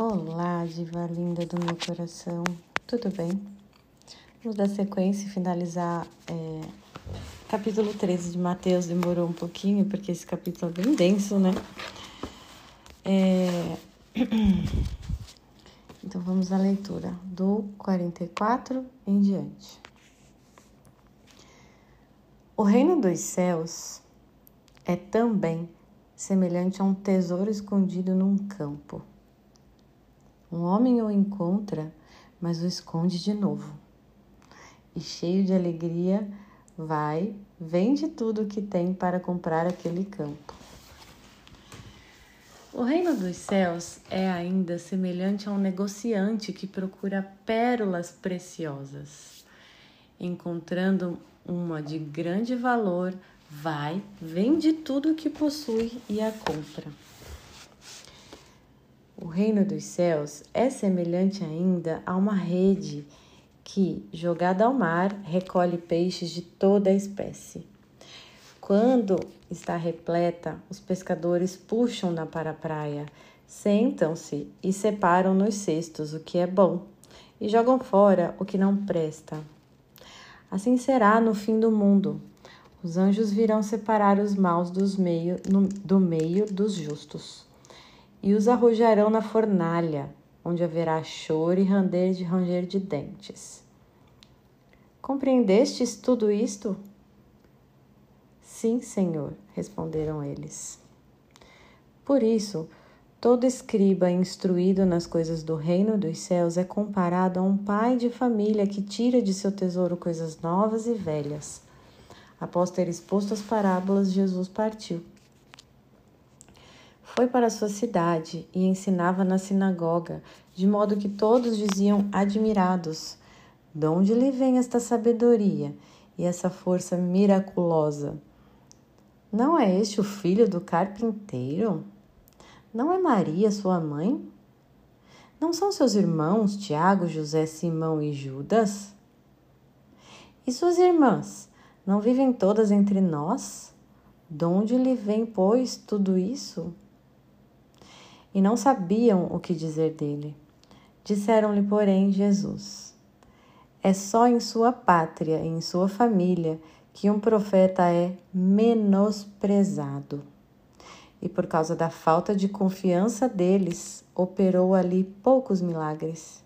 Olá, diva linda do meu coração, tudo bem? Vamos dar sequência e finalizar é, capítulo 13 de Mateus. Demorou um pouquinho, porque esse capítulo é bem denso, né? É... Então vamos à leitura do 44 em diante. O reino dos céus é também semelhante a um tesouro escondido num campo. Um homem o encontra, mas o esconde de novo. E cheio de alegria, vai, vende tudo o que tem para comprar aquele campo. O reino dos céus é ainda semelhante a um negociante que procura pérolas preciosas. Encontrando uma de grande valor, vai, vende tudo o que possui e a compra. O reino dos céus é semelhante ainda a uma rede que, jogada ao mar, recolhe peixes de toda a espécie. Quando está repleta, os pescadores puxam-na para a praia, sentam-se e separam nos cestos o que é bom e jogam fora o que não presta. Assim será no fim do mundo. Os anjos virão separar os maus dos meio, no, do meio dos justos e os arrojarão na fornalha, onde haverá choro e ranger de ranger de dentes. Compreendestes tudo isto? Sim, Senhor, responderam eles. Por isso, todo escriba instruído nas coisas do reino dos céus é comparado a um pai de família que tira de seu tesouro coisas novas e velhas. Após ter exposto as parábolas, Jesus partiu. Foi para sua cidade e ensinava na sinagoga, de modo que todos diziam admirados: De onde lhe vem esta sabedoria e essa força miraculosa? Não é este o filho do carpinteiro? Não é Maria sua mãe? Não são seus irmãos Tiago, José, Simão e Judas? E suas irmãs não vivem todas entre nós? De onde lhe vem, pois, tudo isso? E não sabiam o que dizer dele. Disseram-lhe, porém, Jesus: É só em sua pátria e em sua família que um profeta é menosprezado. E por causa da falta de confiança deles, operou ali poucos milagres.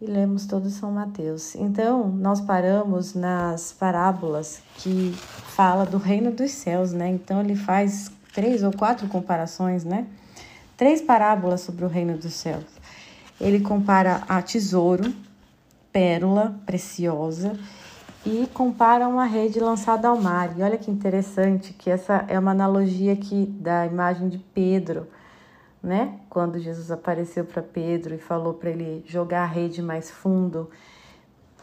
E lemos todo São Mateus. Então, nós paramos nas parábolas que fala do reino dos céus, né? Então, ele faz três ou quatro comparações, né? Três parábolas sobre o reino dos céus. Ele compara a tesouro, pérola preciosa, e compara uma rede lançada ao mar. E olha que interessante que essa é uma analogia aqui da imagem de Pedro, né? Quando Jesus apareceu para Pedro e falou para ele jogar a rede mais fundo,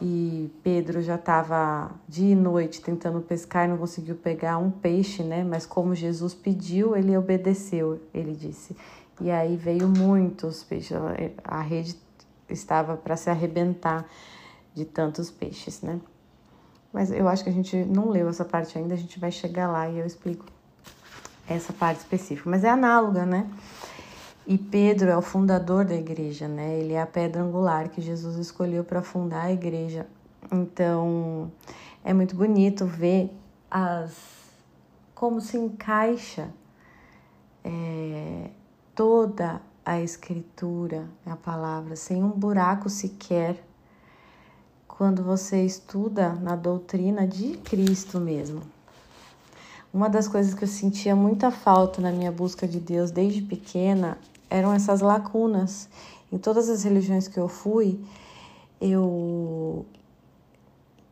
e Pedro já estava dia e noite tentando pescar e não conseguiu pegar um peixe, né? Mas como Jesus pediu, ele obedeceu, ele disse. E aí veio muitos peixes, a rede estava para se arrebentar de tantos peixes, né? Mas eu acho que a gente não leu essa parte ainda, a gente vai chegar lá e eu explico essa parte específica. Mas é análoga, né? E Pedro é o fundador da igreja, né? Ele é a pedra angular que Jesus escolheu para fundar a igreja. Então, é muito bonito ver as como se encaixa é, toda a escritura, a palavra, sem um buraco sequer quando você estuda na doutrina de Cristo mesmo. Uma das coisas que eu sentia muita falta na minha busca de Deus desde pequena eram essas lacunas. Em todas as religiões que eu fui, eu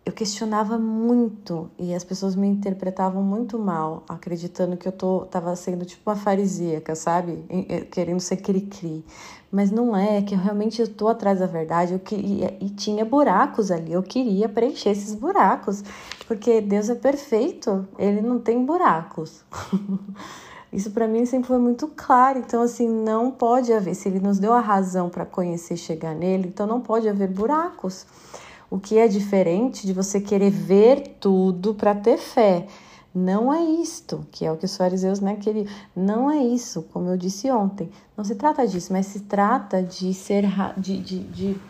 eu questionava muito e as pessoas me interpretavam muito mal, acreditando que eu tô, tava sendo tipo uma farisíaca, sabe? Querendo ser cri-cri. Mas não é, é que eu realmente estou atrás da verdade eu queria, e tinha buracos ali, eu queria preencher esses buracos, porque Deus é perfeito, ele não tem buracos. Isso para mim sempre foi muito claro. Então, assim, não pode haver. Se ele nos deu a razão para conhecer e chegar nele, então não pode haver buracos. O que é diferente de você querer ver tudo para ter fé. Não é isto, que é o que os fariseus né, queriam. Não é isso, como eu disse ontem. Não se trata disso, mas se trata de ser de, de, de,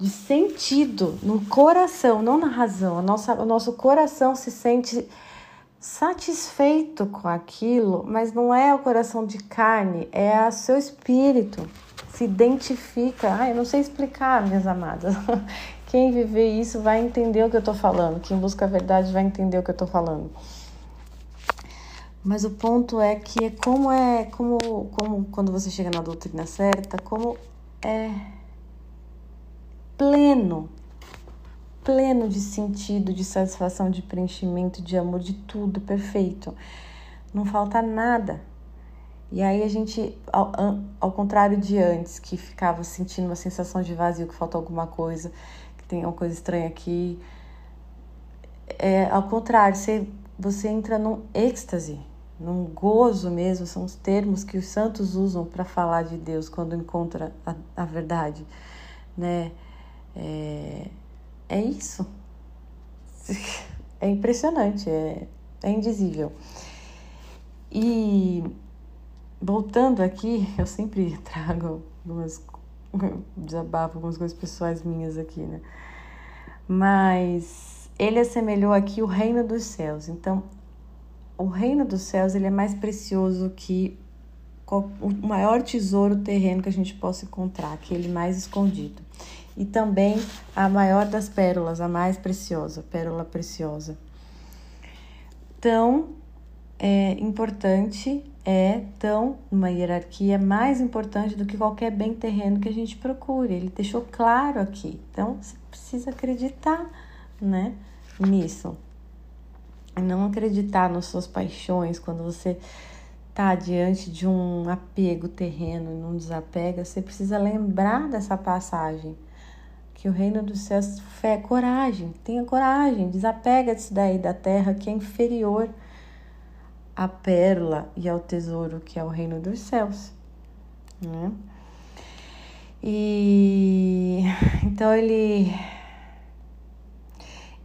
de sentido no coração, não na razão. A nossa, o nosso coração se sente satisfeito com aquilo, mas não é o coração de carne, é o seu espírito. Se identifica. Ah, eu não sei explicar, minhas amadas. Quem viver isso vai entender o que eu tô falando. Quem busca a verdade vai entender o que eu tô falando. Mas o ponto é que é como é, como, como quando você chega na doutrina certa, como é pleno, pleno de sentido, de satisfação, de preenchimento, de amor, de tudo perfeito. Não falta nada. E aí a gente, ao, ao contrário de antes, que ficava sentindo uma sensação de vazio, que falta alguma coisa, que tem uma coisa estranha aqui, é, ao contrário, você, você entra num êxtase num gozo mesmo, são os termos que os santos usam para falar de Deus quando encontra a, a verdade, né? É, é isso. É impressionante, é, é indizível. E voltando aqui, eu sempre trago algumas desabafo, algumas coisas pessoais minhas aqui, né? Mas ele assemelhou aqui o reino dos céus. Então, o reino dos céus ele é mais precioso que o maior tesouro terreno que a gente possa encontrar, aquele mais escondido. E também a maior das pérolas, a mais preciosa, pérola preciosa. Tão é, importante é tão uma hierarquia mais importante do que qualquer bem terreno que a gente procure. Ele deixou claro aqui. Então você precisa acreditar, né, nisso não acreditar nas suas paixões, quando você está diante de um apego terreno e não desapega, você precisa lembrar dessa passagem. Que o reino dos céus é coragem, tenha coragem, desapega disso daí da terra que é inferior à pérola e ao tesouro que é o reino dos céus. Né? E então ele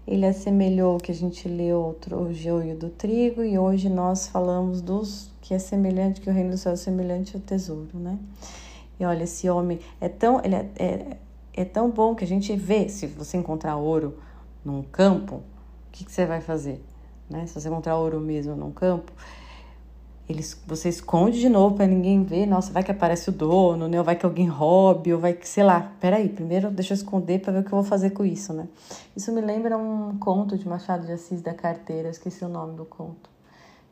ele assemelhou o que a gente leu o joio do trigo e hoje nós falamos dos que é semelhante, que o reino do céu é semelhante ao tesouro, né? E olha, esse homem é tão, ele é, é, é tão bom que a gente vê, se você encontrar ouro num campo, o que, que você vai fazer? Né? Se você encontrar ouro mesmo num campo, você esconde de novo para ninguém ver. Nossa, vai que aparece o dono, né? Ou vai que alguém roube, ou vai que, sei lá. Peraí, primeiro deixa eu esconder para ver o que eu vou fazer com isso, né? Isso me lembra um conto de Machado de Assis da carteira, esqueci o nome do conto.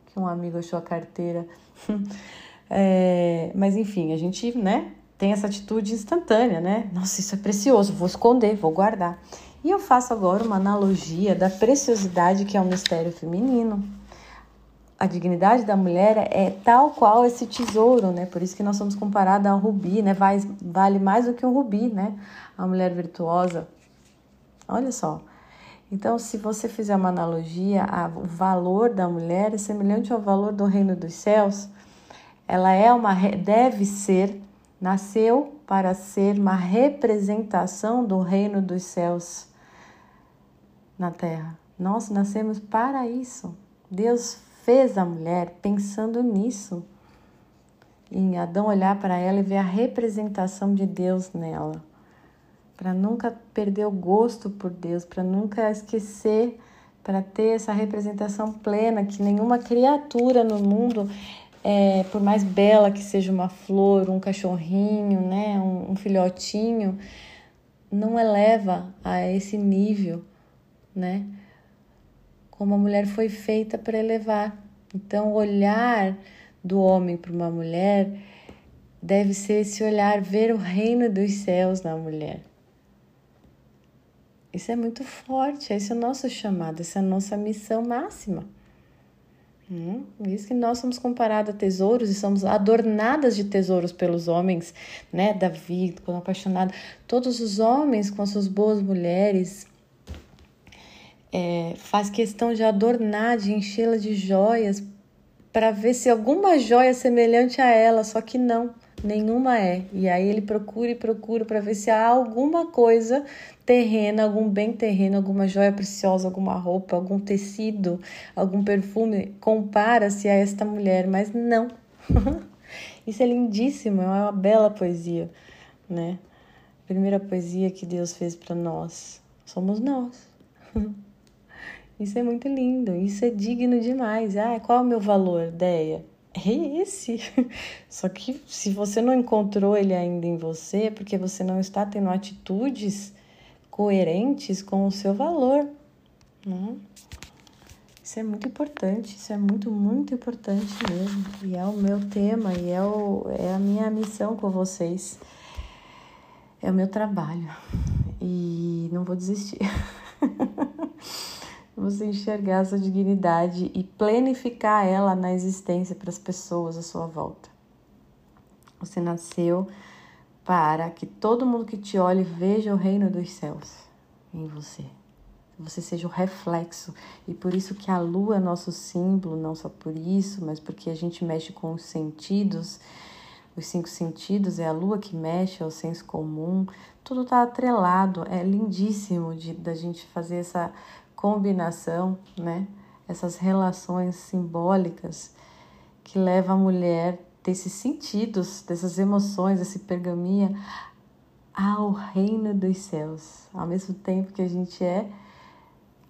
Que um amigo achou a carteira. é, mas enfim, a gente, né? Tem essa atitude instantânea, né? Nossa, isso é precioso, vou esconder, vou guardar. E eu faço agora uma analogia da preciosidade que é o mistério feminino a dignidade da mulher é tal qual esse tesouro, né? Por isso que nós somos comparados ao rubi, né? Vale, vale mais do que um rubi, né? A mulher virtuosa. Olha só. Então, se você fizer uma analogia, o valor da mulher é semelhante ao valor do reino dos céus. Ela é uma deve ser, nasceu para ser uma representação do reino dos céus na terra. Nós nascemos para isso. Deus fez a mulher pensando nisso. Em Adão olhar para ela e ver a representação de Deus nela. Para nunca perder o gosto por Deus, para nunca esquecer, para ter essa representação plena que nenhuma criatura no mundo é, por mais bela que seja uma flor, um cachorrinho, né, um, um, filhotinho, não eleva a esse nível, né? como a mulher foi feita para elevar. Então, o olhar do homem para uma mulher deve ser esse olhar, ver o reino dos céus na mulher. Isso é muito forte, esse é o nosso chamado, essa é a nossa missão máxima. Hum, isso que nós somos comparados a tesouros e somos adornadas de tesouros pelos homens, né? Davi, quando apaixonado, todos os homens com as suas boas mulheres, é, faz questão de adornar, de enchê-la de joias, para ver se alguma joia semelhante a ela, só que não, nenhuma é. E aí ele procura e procura para ver se há alguma coisa terrena, algum bem terreno, alguma joia preciosa, alguma roupa, algum tecido, algum perfume, compara-se a esta mulher, mas não. Isso é lindíssimo, é uma bela poesia, né? Primeira poesia que Deus fez para nós somos nós. Isso é muito lindo, isso é digno demais. Ah, qual é o meu valor, Deia? É esse. Só que se você não encontrou ele ainda em você, é porque você não está tendo atitudes coerentes com o seu valor. Né? Isso é muito importante, isso é muito, muito importante mesmo. E é o meu tema, e é, o, é a minha missão com vocês. É o meu trabalho. E não vou desistir. Você enxergar essa dignidade e planificar ela na existência para as pessoas à sua volta. Você nasceu para que todo mundo que te olhe veja o reino dos céus em você. Você seja o reflexo. E por isso que a lua é nosso símbolo, não só por isso, mas porque a gente mexe com os sentidos. Os cinco sentidos é a lua que mexe, é o senso comum. Tudo está atrelado. É lindíssimo de, da gente fazer essa combinação, né? Essas relações simbólicas que leva a mulher desses sentidos, dessas emoções, esse pergaminho ao reino dos céus. Ao mesmo tempo que a gente é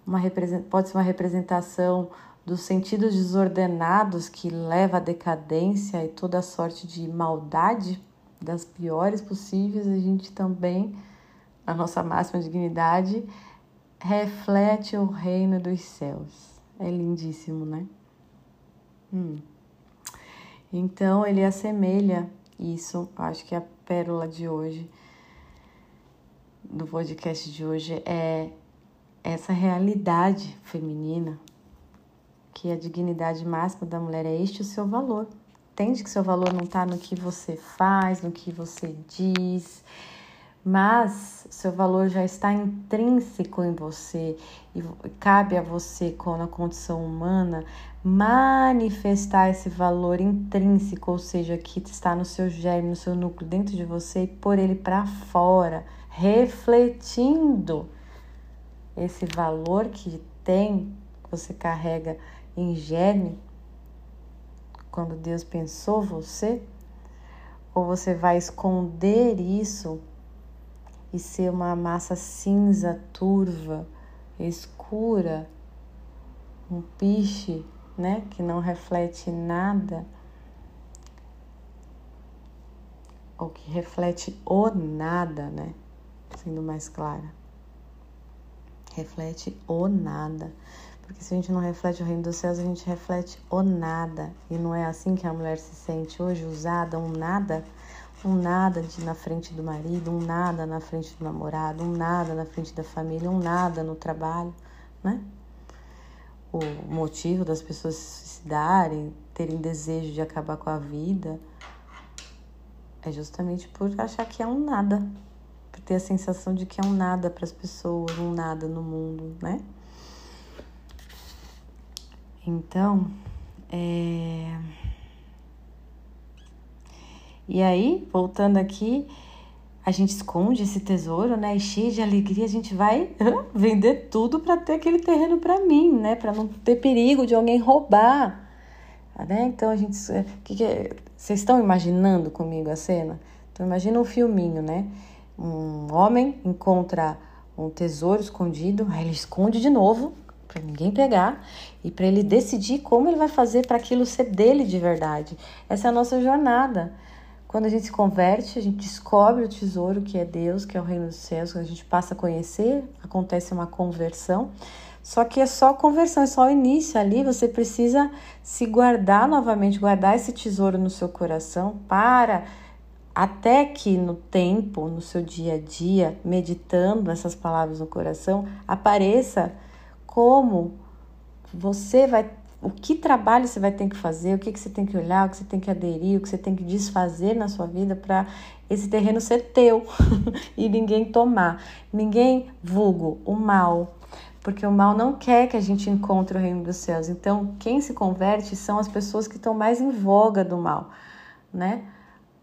uma pode ser uma representação dos sentidos desordenados que leva à decadência e toda sorte de maldade das piores possíveis, a gente também, a nossa máxima dignidade, reflete o reino dos céus. É lindíssimo, né? Hum. Então ele assemelha isso, acho que a pérola de hoje, do podcast de hoje, é essa realidade feminina, que a dignidade máxima da mulher é este o seu valor. Entende que seu valor não está no que você faz, no que você diz, mas seu valor já está intrínseco em você e cabe a você, com a condição humana, manifestar esse valor intrínseco, ou seja, que está no seu germe, no seu núcleo, dentro de você e pôr ele para fora, refletindo esse valor que tem, que você carrega em germe, quando Deus pensou você, ou você vai esconder isso e ser uma massa cinza, turva, escura, um piche, né, que não reflete nada, ou que reflete o nada, né, sendo mais clara. Reflete o nada. Porque se a gente não reflete o reino dos céus, a gente reflete o nada. E não é assim que a mulher se sente hoje, usada, um nada um nada de na frente do marido, um nada na frente do namorado, um nada na frente da família, um nada no trabalho, né? O motivo das pessoas se suicidarem, terem desejo de acabar com a vida, é justamente por achar que é um nada, por ter a sensação de que é um nada para as pessoas, um nada no mundo, né? Então, é e aí, voltando aqui, a gente esconde esse tesouro, né? E cheio de alegria, a gente vai vender tudo para ter aquele terreno para mim, né? Para não ter perigo de alguém roubar. Né? Então a gente. Que que é? Vocês estão imaginando comigo a cena? Então imagina um filminho, né? Um homem encontra um tesouro escondido, aí ele esconde de novo para ninguém pegar e para ele decidir como ele vai fazer para aquilo ser dele de verdade. Essa é a nossa jornada. Quando a gente se converte, a gente descobre o tesouro que é Deus, que é o reino dos céus, quando a gente passa a conhecer, acontece uma conversão. Só que é só conversão, é só o início ali. Você precisa se guardar novamente, guardar esse tesouro no seu coração para até que no tempo, no seu dia a dia, meditando essas palavras no coração, apareça como você vai o que trabalho você vai ter que fazer, o que, que você tem que olhar, o que você tem que aderir, o que você tem que desfazer na sua vida para esse terreno ser teu e ninguém tomar. Ninguém vulgo o mal. porque o mal não quer que a gente encontre o reino dos céus. Então, quem se converte são as pessoas que estão mais em voga do mal, né?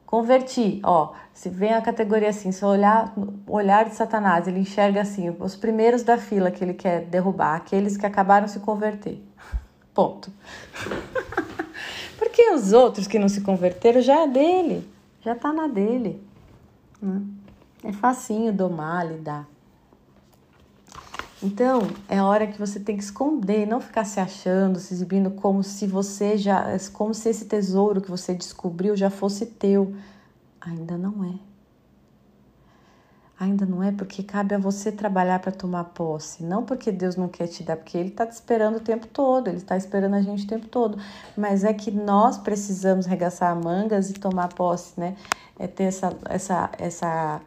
Converti, ó, se vem a categoria assim, se olhar olhar de Satanás, ele enxerga assim, os primeiros da fila que ele quer derrubar, aqueles que acabaram se converter. Ponto. Porque os outros que não se converteram já é dele, já tá na dele. Né? É facinho domar, lidar. Então, é hora que você tem que esconder, não ficar se achando, se exibindo como se você já, como se esse tesouro que você descobriu já fosse teu. Ainda não é. Ainda não é porque cabe a você trabalhar para tomar posse, não porque Deus não quer te dar, porque Ele está te esperando o tempo todo, Ele está esperando a gente o tempo todo. Mas é que nós precisamos regaçar mangas e tomar posse, né? É ter essa, essa, essa,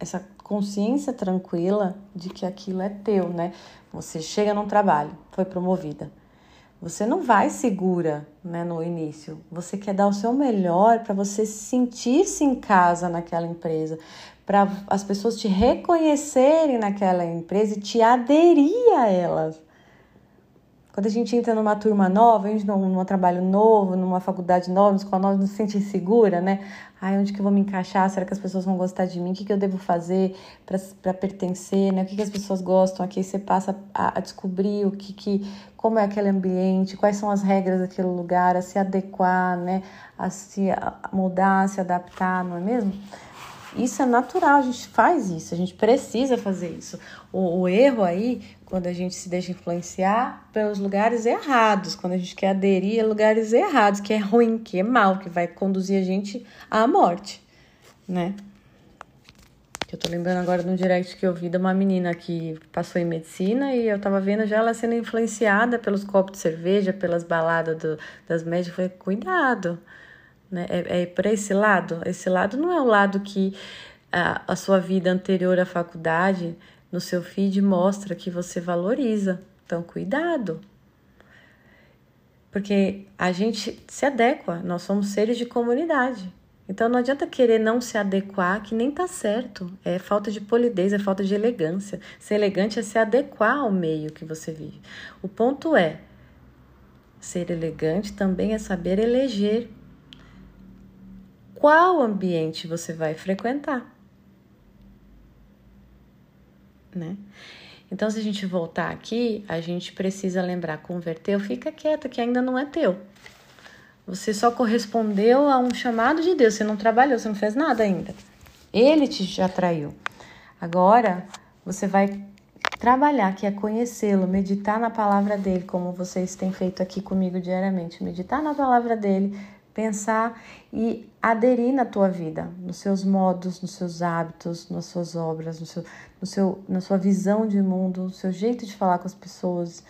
essa consciência tranquila de que aquilo é teu, né? Você chega num trabalho, foi promovida. Você não vai segura, né, no início. Você quer dar o seu melhor para você sentir-se em casa naquela empresa, para as pessoas te reconhecerem naquela empresa e te aderir a elas. Quando a gente entra numa turma nova, a gente num, num trabalho novo, numa faculdade nova, numa escola nova, não se sente insegura, né? Ai, onde que eu vou me encaixar? Será que as pessoas vão gostar de mim? O que, que eu devo fazer para pertencer, né? O que, que as pessoas gostam? Aqui você passa a, a descobrir o que, que, como é aquele ambiente, quais são as regras daquele lugar, a se adequar, né? A se mudar, a se adaptar, não é mesmo? Isso é natural, a gente faz isso, a gente precisa fazer isso. O, o, erro aí, quando a gente se deixa influenciar pelos lugares errados, quando a gente quer aderir a lugares errados, que é ruim, que é mal, que vai conduzir a gente à morte, né? Eu tô lembrando agora de um direct que eu vi de uma menina que passou em medicina e eu tava vendo já ela sendo influenciada pelos copos de cerveja, pelas baladas do, das médicas. Eu falei, cuidado, né? É, é para esse lado. Esse lado não é o lado que a, a sua vida anterior à faculdade, no seu feed, mostra que você valoriza. Então, cuidado. Porque a gente se adequa, nós somos seres de comunidade. Então não adianta querer não se adequar, que nem tá certo. É falta de polidez, é falta de elegância. Ser elegante é se adequar ao meio que você vive. O ponto é, ser elegante também é saber eleger qual ambiente você vai frequentar. Né? Então, se a gente voltar aqui, a gente precisa lembrar: converteu, fica quieto, que ainda não é teu. Você só correspondeu a um chamado de Deus, você não trabalhou, você não fez nada ainda. Ele te atraiu. Agora, você vai trabalhar, que é conhecê-lo, meditar na palavra dele, como vocês têm feito aqui comigo diariamente. Meditar na palavra dele, pensar e aderir na tua vida, nos seus modos, nos seus hábitos, nas suas obras, no seu, no seu, na sua visão de mundo, no seu jeito de falar com as pessoas,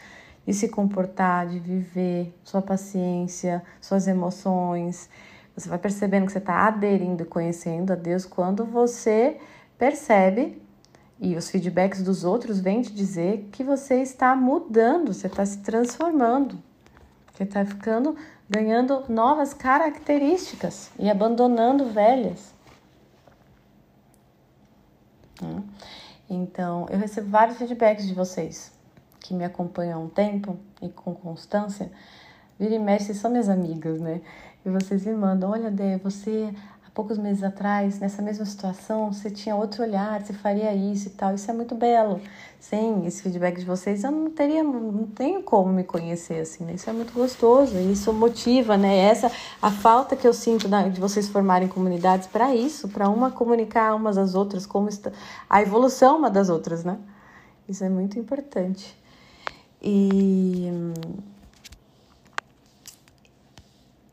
de se comportar, de viver, sua paciência, suas emoções. Você vai percebendo que você está aderindo e conhecendo a Deus quando você percebe e os feedbacks dos outros vêm te dizer que você está mudando, você está se transformando, você está ficando ganhando novas características e abandonando velhas. Hum. Então, eu recebo vários feedbacks de vocês que me acompanham há um tempo e com constância. Vira e mexe, são minhas amigas, né? E vocês me mandam: olha, Dé, você poucos meses atrás, nessa mesma situação, você tinha outro olhar, você faria isso e tal. Isso é muito belo. Sem esse feedback de vocês, eu não teria, não tenho como me conhecer assim, né? Isso é muito gostoso, isso motiva, né? Essa a falta que eu sinto de vocês formarem comunidades para isso, para uma comunicar umas às outras, como está a evolução uma das outras, né? Isso é muito importante. E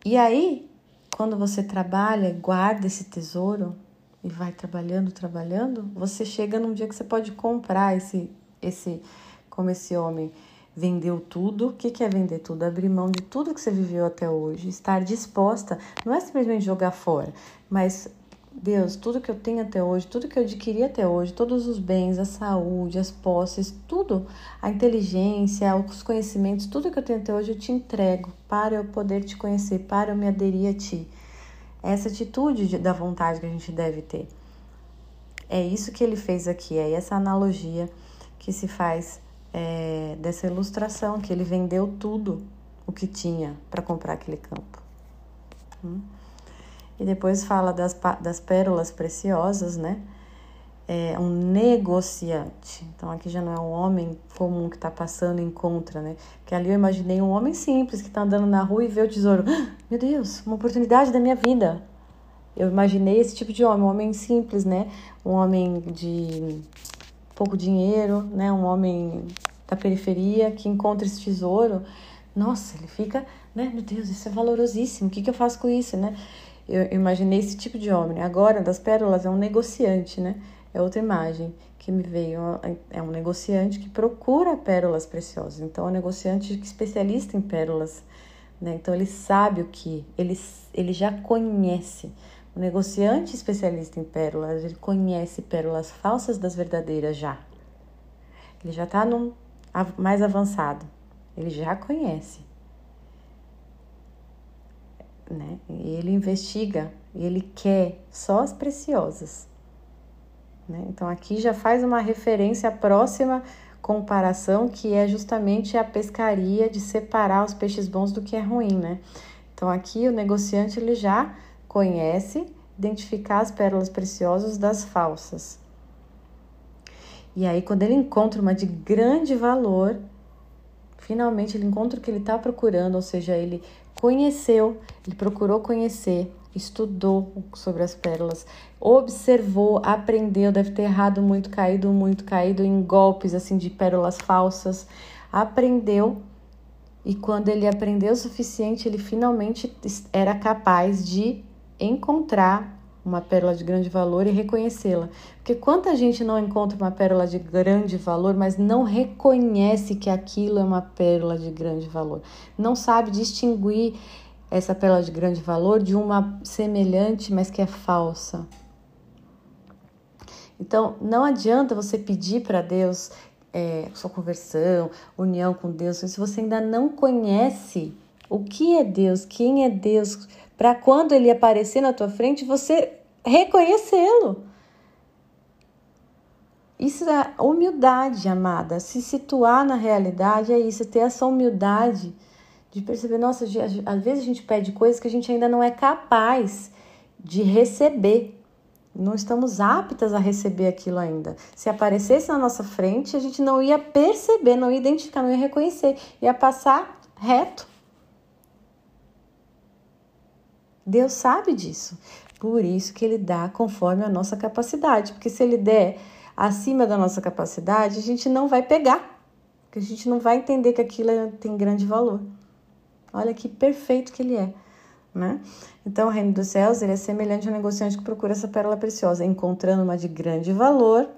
e aí, quando você trabalha, guarda esse tesouro e vai trabalhando, trabalhando, você chega num dia que você pode comprar esse, esse, como esse homem vendeu tudo. O que, que é vender tudo? Abrir mão de tudo que você viveu até hoje, estar disposta, não é simplesmente jogar fora, mas Deus, tudo que eu tenho até hoje, tudo que eu adquiri até hoje, todos os bens, a saúde, as posses, tudo, a inteligência, os conhecimentos, tudo que eu tenho até hoje eu te entrego para eu poder te conhecer, para eu me aderir a ti. Essa atitude da vontade que a gente deve ter. É isso que ele fez aqui, é essa analogia que se faz é, dessa ilustração, que ele vendeu tudo o que tinha para comprar aquele campo. Hum? E depois fala das, das pérolas preciosas, né? É um negociante. Então aqui já não é um homem comum que está passando em contra, né? Porque ali eu imaginei um homem simples que está andando na rua e vê o tesouro. Meu Deus, uma oportunidade da minha vida. Eu imaginei esse tipo de homem, um homem simples, né? Um homem de pouco dinheiro, né? Um homem da periferia que encontra esse tesouro. Nossa, ele fica, né? Meu Deus, isso é valorosíssimo. O que, que eu faço com isso, né? Eu imaginei esse tipo de homem. Agora, das pérolas, é um negociante, né? É outra imagem que me veio. É um negociante que procura pérolas preciosas. Então, é um negociante especialista em pérolas. Né? Então, ele sabe o que, ele, ele já conhece. O negociante especialista em pérolas, ele conhece pérolas falsas das verdadeiras já. Ele já está mais avançado. Ele já conhece. Né? E ele investiga ele quer só as preciosas. Né? Então aqui já faz uma referência à próxima comparação que é justamente a pescaria de separar os peixes bons do que é ruim, né? Então aqui o negociante ele já conhece identificar as pérolas preciosas das falsas. E aí, quando ele encontra uma de grande valor, finalmente ele encontra o que ele está procurando, ou seja, ele conheceu, ele procurou conhecer, estudou sobre as pérolas, observou, aprendeu, deve ter errado muito, caído muito, caído em golpes assim de pérolas falsas, aprendeu e quando ele aprendeu o suficiente, ele finalmente era capaz de encontrar uma pérola de grande valor e reconhecê-la. Porque quanta gente não encontra uma pérola de grande valor, mas não reconhece que aquilo é uma pérola de grande valor. Não sabe distinguir essa pérola de grande valor de uma semelhante, mas que é falsa. Então, não adianta você pedir para Deus é, sua conversão, união com Deus, se você ainda não conhece o que é Deus, quem é Deus, para quando ele aparecer na tua frente, você reconhecê-lo. Isso é humildade, amada. Se situar na realidade é isso, ter essa humildade de perceber, nossa, às vezes a gente pede coisas que a gente ainda não é capaz de receber. Não estamos aptas a receber aquilo ainda. Se aparecesse na nossa frente, a gente não ia perceber, não ia identificar, não ia reconhecer, ia passar reto. Deus sabe disso. Por isso que ele dá conforme a nossa capacidade, porque se ele der acima da nossa capacidade, a gente não vai pegar, porque a gente não vai entender que aquilo é, tem grande valor. Olha que perfeito que ele é, né? Então, o reino dos céus ele é semelhante ao negociante que procura essa pérola preciosa, encontrando uma de grande valor,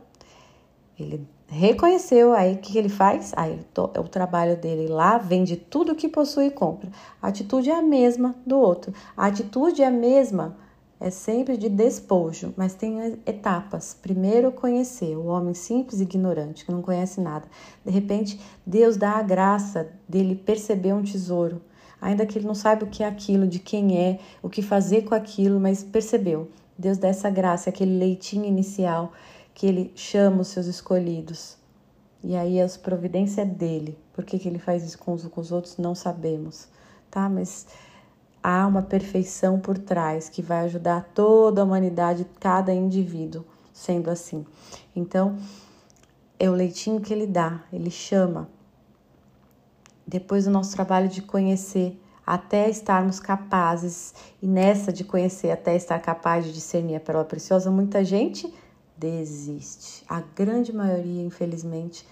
ele reconheceu, aí o que ele faz? Aí o trabalho dele lá, vende tudo que possui e compra. A atitude é a mesma do outro. A atitude é a mesma, é sempre de despojo, mas tem etapas. Primeiro, conhecer o homem simples e ignorante, que não conhece nada. De repente, Deus dá a graça dele perceber um tesouro, ainda que ele não saiba o que é aquilo, de quem é, o que fazer com aquilo, mas percebeu. Deus dá essa graça, aquele leitinho inicial que ele chama os seus escolhidos. E aí a providência é dele. Por que, que ele faz isso com os, com os outros? Não sabemos, tá? Mas há uma perfeição por trás que vai ajudar toda a humanidade, cada indivíduo, sendo assim. Então, é o leitinho que ele dá, ele chama. Depois do nosso trabalho de conhecer, até estarmos capazes, e nessa de conhecer, até estar capaz de discernir a pérola preciosa, muita gente desiste. A grande maioria, infelizmente,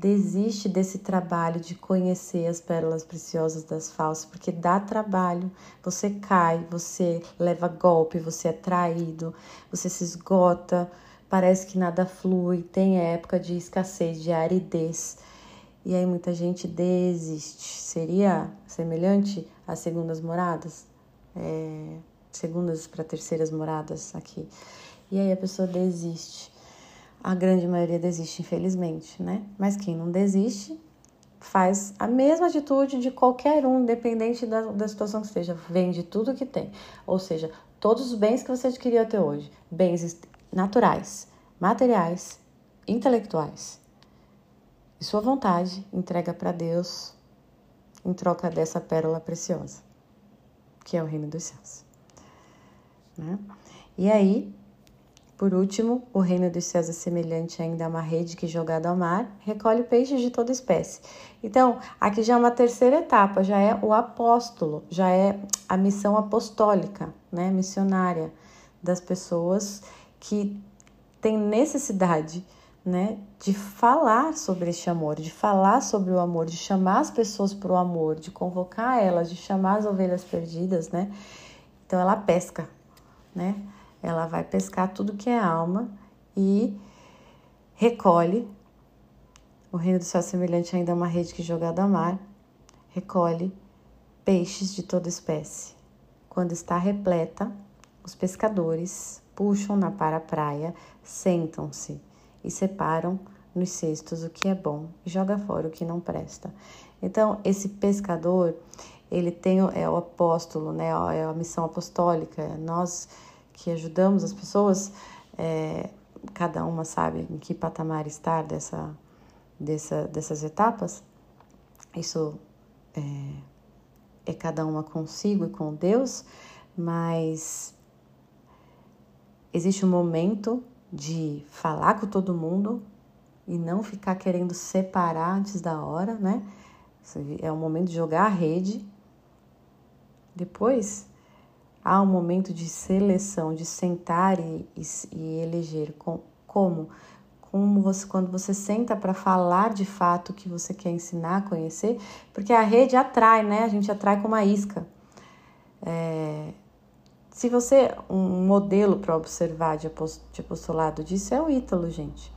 desiste desse trabalho de conhecer as pérolas preciosas das falsas, porque dá trabalho. Você cai, você leva golpe, você é traído, você se esgota, parece que nada flui, tem época de escassez, de aridez. E aí muita gente desiste. Seria semelhante às segundas moradas? É, segundas para terceiras moradas aqui. E aí a pessoa desiste. A grande maioria desiste, infelizmente, né? Mas quem não desiste faz a mesma atitude de qualquer um, independente da, da situação que esteja. Vende tudo que tem. Ou seja, todos os bens que você adquiriu até hoje. Bens naturais, materiais, intelectuais. de sua vontade, entrega para Deus em troca dessa pérola preciosa, que é o reino dos céus. Né? E aí, por último, o reino dos céus é semelhante ainda a uma rede que, jogada ao mar, recolhe peixes de toda espécie. Então, aqui já é uma terceira etapa, já é o apóstolo, já é a missão apostólica, né, missionária das pessoas que têm necessidade, né, de falar sobre este amor, de falar sobre o amor, de chamar as pessoas para o amor, de convocar elas, de chamar as ovelhas perdidas, né? Então ela pesca, né? Ela vai pescar tudo que é alma e recolhe. O reino do céu semelhante ainda a uma rede que jogada ao mar, recolhe peixes de toda espécie. Quando está repleta, os pescadores puxam-na para a praia, sentam-se e separam nos cestos o que é bom e joga fora o que não presta. Então, esse pescador, ele tem é o apóstolo, né? É a missão apostólica. Nós que ajudamos as pessoas, é, cada uma sabe em que patamar estar dessa, dessa, dessas etapas. Isso é, é cada uma consigo e com Deus, mas existe um momento de falar com todo mundo e não ficar querendo separar antes da hora, né? É o momento de jogar a rede. Depois Há um momento de seleção, de sentar e, e, e eleger. Com, como? Como você, quando você senta para falar de fato o que você quer ensinar, conhecer, porque a rede atrai, né? A gente atrai como a isca. É, se você, um modelo para observar de apostolado disso é o Ítalo, gente.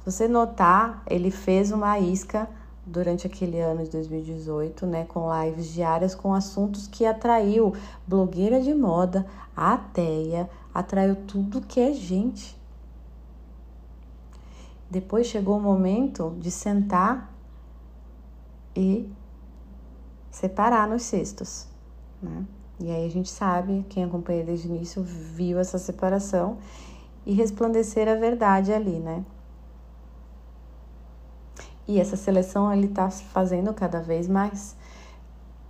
Se você notar, ele fez uma isca durante aquele ano de 2018, né, com lives diárias com assuntos que atraiu blogueira de moda, ateia, atraiu tudo que é gente. Depois chegou o momento de sentar e separar nos cestos, né? E aí a gente sabe, quem acompanha desde o início viu essa separação e resplandecer a verdade ali, né? E essa seleção ele está fazendo cada vez mais,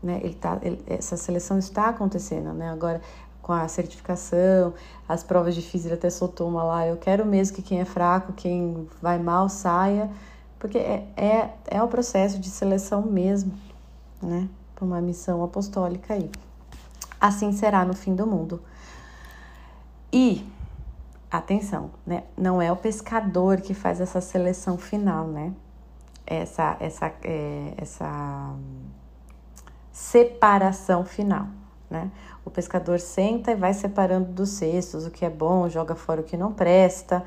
né? Ele tá, ele, essa seleção está acontecendo, né? Agora com a certificação, as provas de física até soltou uma lá. Eu quero mesmo que quem é fraco, quem vai mal saia, porque é, é, é o processo de seleção mesmo, né? Para uma missão apostólica aí. Assim será no fim do mundo. E atenção, né? Não é o pescador que faz essa seleção final, né? Essa, essa, é, essa separação final, né? O pescador senta e vai separando dos cestos o que é bom, joga fora o que não presta,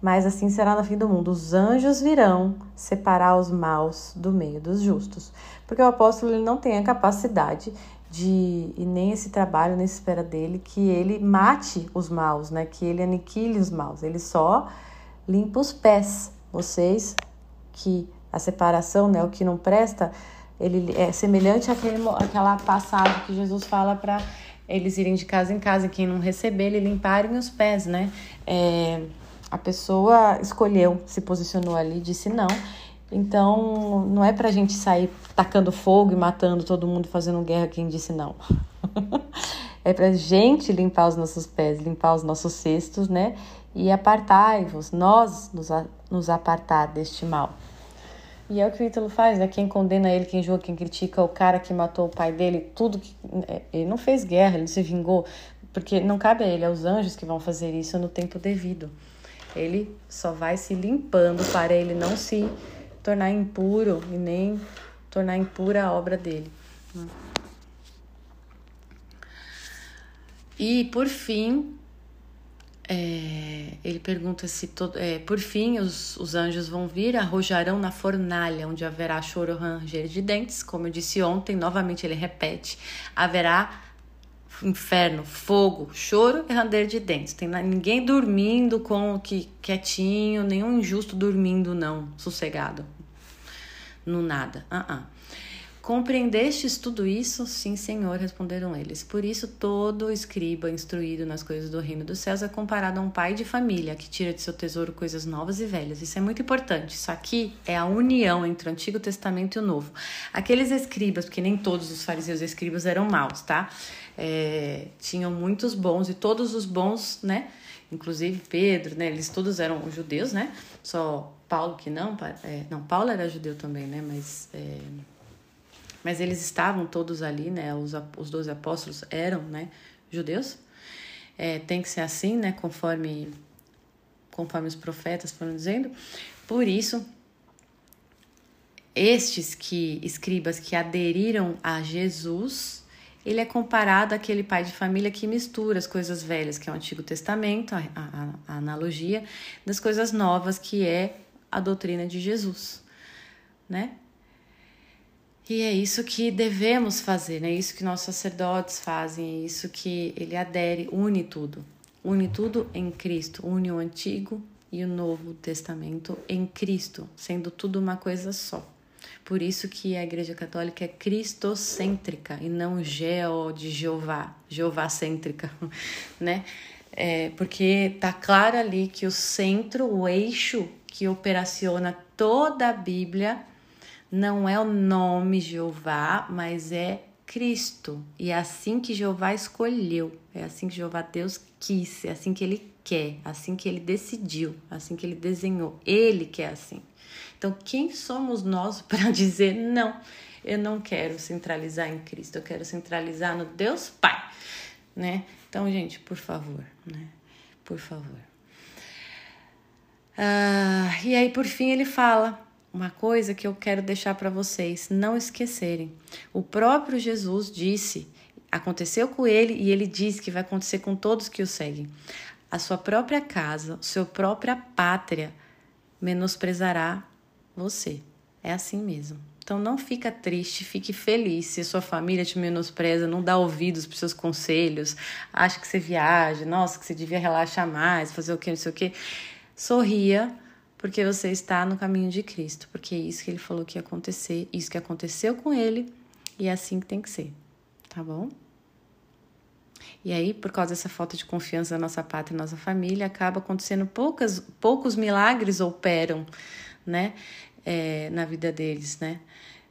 mas assim será no fim do mundo. Os anjos virão separar os maus do meio dos justos, porque o apóstolo ele não tem a capacidade de e nem esse trabalho nem espera dele que ele mate os maus, né? Que ele aniquile os maus. Ele só limpa os pés. Vocês que a separação, né, o que não presta, ele é semelhante àquele, àquela passagem que Jesus fala para eles irem de casa em casa, e quem não receber, ele limparem os pés, né? É, a pessoa escolheu, se posicionou ali, disse não. Então, não é pra gente sair tacando fogo e matando todo mundo, fazendo guerra quem disse não. é pra gente limpar os nossos pés, limpar os nossos cestos, né? E apartai-vos, nós nos, nos apartar deste mal. E é o que o Ítalo faz, né? Quem condena ele, quem julga, quem critica, o cara que matou o pai dele, tudo que. É, ele não fez guerra, ele não se vingou, porque não cabe a ele, é os anjos que vão fazer isso no tempo devido. Ele só vai se limpando para ele não se tornar impuro e nem tornar impura a obra dele. E por fim, é, ele pergunta se, todo, é, por fim, os, os anjos vão vir, arrojarão na fornalha, onde haverá choro, ranger de dentes. Como eu disse ontem, novamente ele repete: haverá inferno, fogo, choro e ranger de dentes. Tem ninguém dormindo com que quietinho, nenhum injusto dormindo, não, sossegado. No nada. Uh -uh. Compreendestes tudo isso? Sim, Senhor, responderam eles. Por isso, todo escriba instruído nas coisas do reino dos céus é comparado a um pai de família que tira de seu tesouro coisas novas e velhas. Isso é muito importante. Isso aqui é a união entre o Antigo Testamento e o Novo. Aqueles escribas, porque nem todos os fariseus e escribas eram maus, tá? É, tinham muitos bons e todos os bons, né? Inclusive Pedro, né? Eles todos eram judeus, né? Só Paulo que não. É, não, Paulo era judeu também, né? Mas. É, mas eles estavam todos ali, né? Os, os 12 apóstolos eram, né? Judeus. É, tem que ser assim, né? Conforme, conforme os profetas foram dizendo. Por isso, estes que escribas que aderiram a Jesus, ele é comparado àquele pai de família que mistura as coisas velhas, que é o Antigo Testamento, a, a, a analogia, das coisas novas, que é a doutrina de Jesus, né? E é isso que devemos fazer, né? É isso que nossos sacerdotes fazem, é isso que ele adere, une tudo. Une tudo em Cristo, une o Antigo e o Novo Testamento em Cristo, sendo tudo uma coisa só. Por isso que a Igreja Católica é cristocêntrica e não geo de Jeová, Jeová-cêntrica, né? É, porque tá claro ali que o centro, o eixo que operaciona toda a Bíblia não é o nome Jeová, mas é Cristo. E é assim que Jeová escolheu, é assim que Jeová Deus quis, é assim que ele quer, assim que ele decidiu, assim que ele desenhou. Ele quer assim. Então, quem somos nós para dizer não? Eu não quero centralizar em Cristo, eu quero centralizar no Deus Pai, né? Então, gente, por favor, né? Por favor. Ah, e aí, por fim, ele fala uma coisa que eu quero deixar para vocês não esquecerem. O próprio Jesus disse, aconteceu com ele e ele diz que vai acontecer com todos que o seguem. A sua própria casa, sua própria pátria menosprezará você. É assim mesmo. Então não fica triste, fique feliz se sua família te menospreza, não dá ouvidos para seus conselhos, acha que você viaja, nossa, que você devia relaxar mais, fazer o que, não sei o que. Sorria, porque você está no caminho de Cristo, porque é isso que ele falou que ia acontecer, isso que aconteceu com ele e é assim que tem que ser, tá bom? E aí, por causa dessa falta de confiança na nossa pátria e nossa família, acaba acontecendo poucas, poucos milagres operam, né, é, na vida deles, né,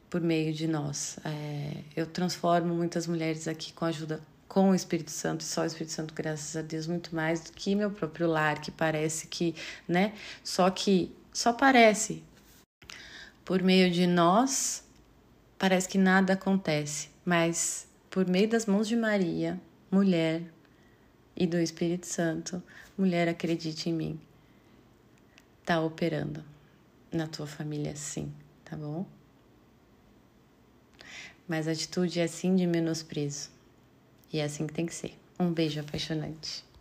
por meio de nós. É, eu transformo muitas mulheres aqui com a ajuda com o Espírito Santo e só o Espírito Santo, graças a Deus, muito mais do que meu próprio lar, que parece que, né? Só que só parece. Por meio de nós, parece que nada acontece, mas por meio das mãos de Maria, mulher, e do Espírito Santo, mulher, acredite em mim. Tá operando na tua família sim, tá bom? Mas a atitude é sim de menosprezo. E é assim que tem que ser. Um beijo apaixonante.